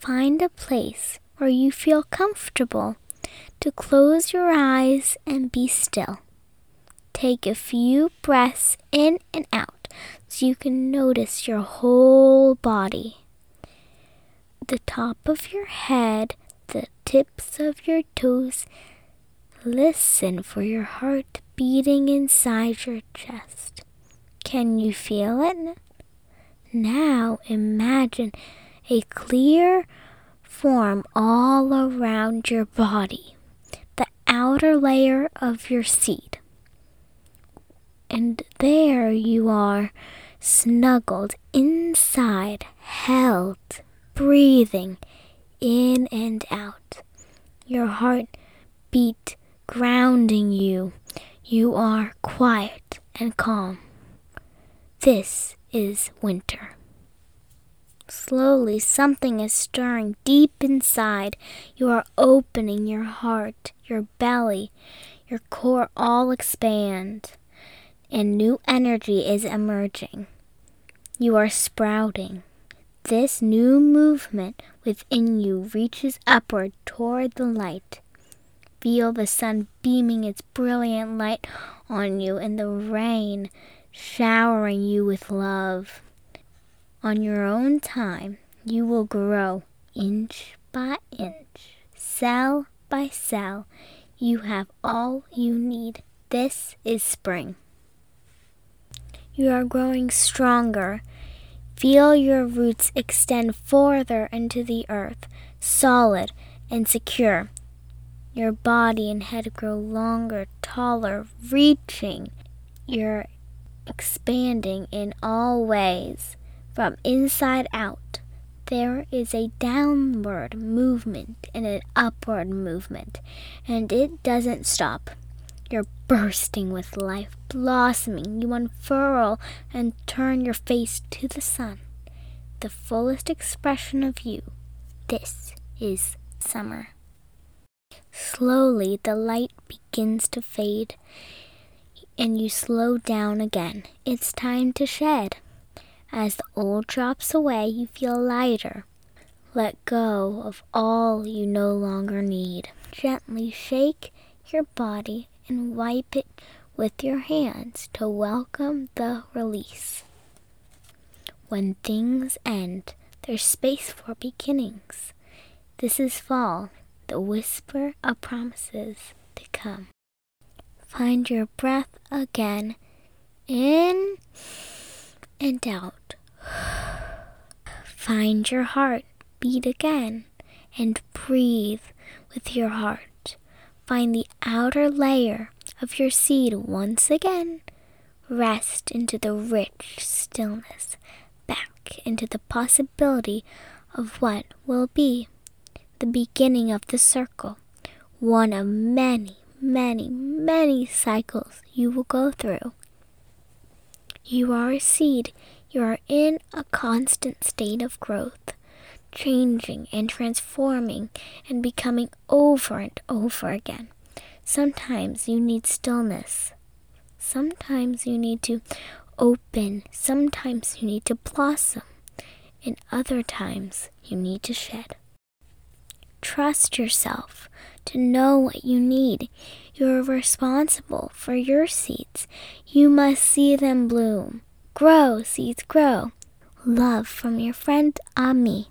Find a place where you feel comfortable to close your eyes and be still. Take a few breaths in and out so you can notice your whole body. The top of your head, the tips of your toes. Listen for your heart beating inside your chest. Can you feel it? Now imagine a clear form all around your body, the outer layer of your seed. And there you are, snuggled inside, held, breathing in and out. Your heart beat grounding you. You are quiet and calm. This is winter. Slowly, something is stirring deep inside. You are opening your heart, your belly, your core all expand and new energy is emerging. You are sprouting. This new movement within you reaches upward toward the light. Feel the sun beaming its brilliant light on you and the rain showering you with love. On your own time, you will grow inch by inch, cell by cell. You have all you need. This is spring. You are growing stronger. Feel your roots extend farther into the earth, solid and secure. Your body and head grow longer, taller, reaching. You're expanding in all ways, from inside out. There is a downward movement and an upward movement, and it doesn't stop. You're bursting with life, blossoming. You unfurl and turn your face to the sun, the fullest expression of you. This is summer. Slowly, the light begins to fade, and you slow down again. It's time to shed. As the old drops away, you feel lighter. Let go of all you no longer need. Gently shake your body and wipe it with your hands to welcome the release. When things end, there's space for beginnings. This is fall, the whisper of promises to come. Find your breath again, in and out. Find your heart beat again and breathe with your heart find the outer layer of your seed once again. Rest into the rich stillness, back into the possibility of what will be the beginning of the circle, one of many, many, many cycles you will go through. You are a seed, you are in a constant state of growth changing and transforming and becoming over and over again. Sometimes you need stillness. Sometimes you need to open. Sometimes you need to blossom. And other times you need to shed. Trust yourself to know what you need. You're responsible for your seeds. You must see them bloom. Grow, seeds, grow. Love from your friend Ami.